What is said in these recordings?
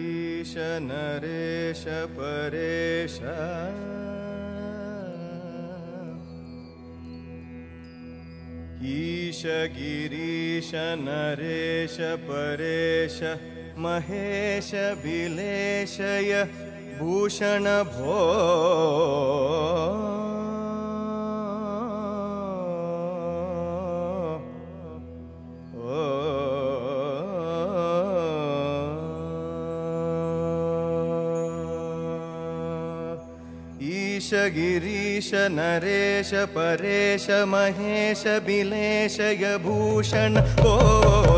गिरीश नरेश परेश। ईश गिरीश नरेश परेश महेश बिलेशय भूषण ईश गिरीश नरेश परेश महेश बिलेशय भूषण ओ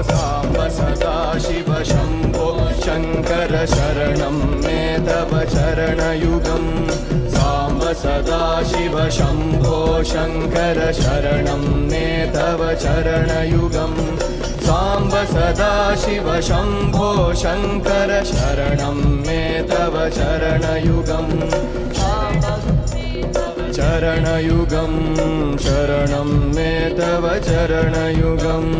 साम्ब सदा शिव शम्भो शङ्कर शरणं मे तव चरणयुगम्। साम्ब सदा शिव शम्भो शङ्कर शरणं मे तव चरणयुगम्। साम्ब सदा शिव शम्भो शङ्कर शरणं मे तव चरणयुगम् चरणयुगं शरणं मे तव चरणयुगम्।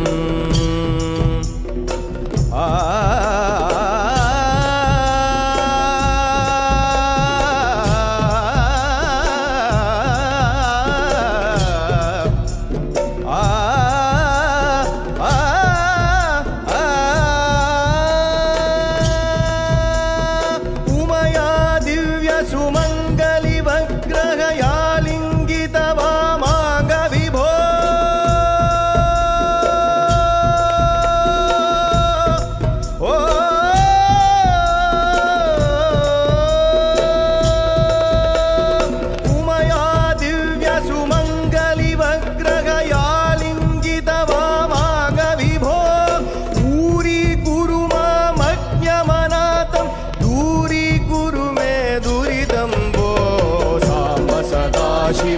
आ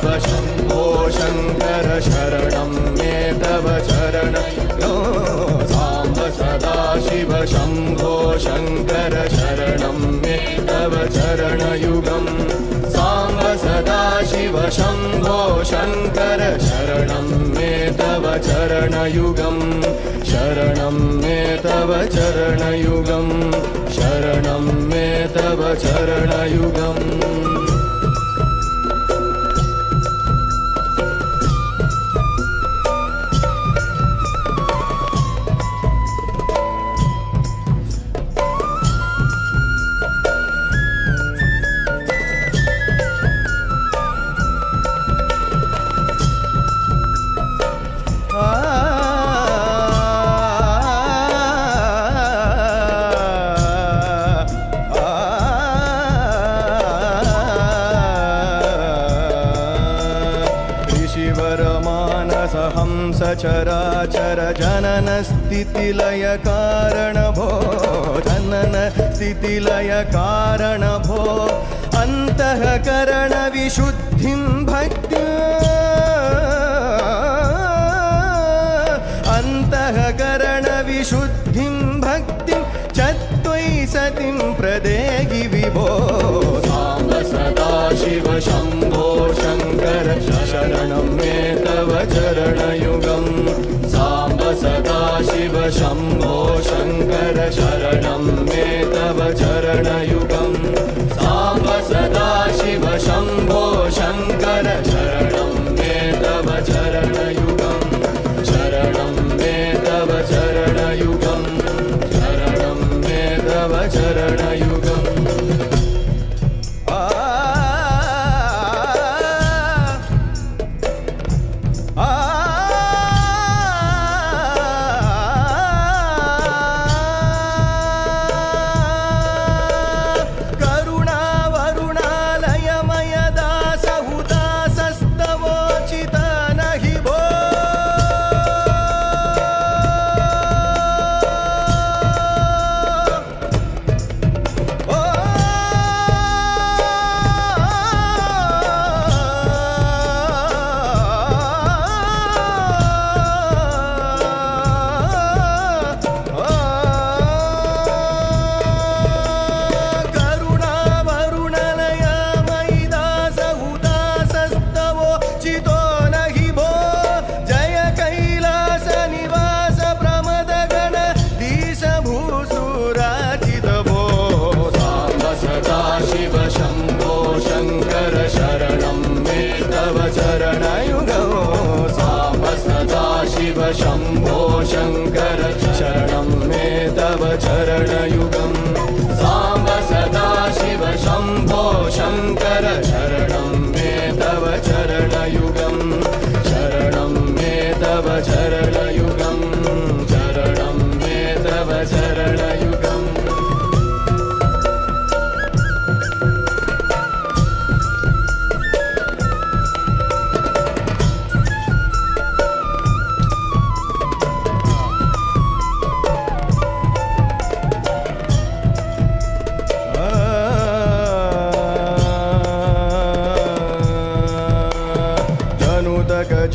शिव शम्भो शङ्कर शरणं मे तव चरण। साम्ब सदा शिव शम्भो शङ्कर शरणं मे तव चरणयुगम्। साम्ब सदा शिव शम्भो शङ्कर शरणं मे तव चरणयुगम्। शरणं मे तव चरणयुगम्। शरणं मे तव चरणयुगम् चराचर जनन स्थितिलय कारण भो जनन स्थितिलय कारण भो अन्तःकरण विशुद्धिं भक्ति। अन्तःकरण विशुद्धिं भक्तिं। च त्वयि सतिं प्रदेहि विभो। सदा शिव शम्भो शङ्कर शरणं मे चरणयुगम्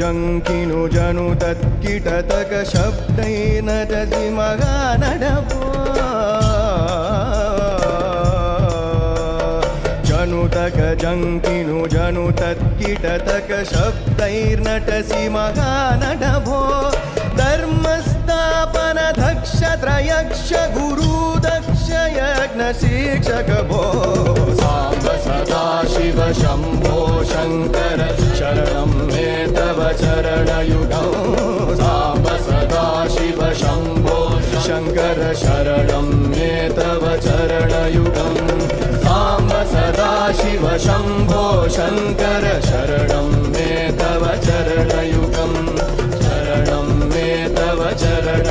जङ्किनु जनु शब्दैन जसि मगानडपो जनुतक जङ्किनु जनु तत्किटतक शब्दैर्नटसि महानडभो धर्मस्थापन दक्ष त्रयक्ष गुरु दक्ष यज्ञ शिक्षक भो सदा शिव शम्भो चरणयुगौ साम्ब सदा शिव शम्भो शङ्कर शरणं मे तव चरणयुगम् साम्ब सदा शिव शम्भो शङ्कर शरणं मे तव चरणयुगम् शरणं मे तव चरण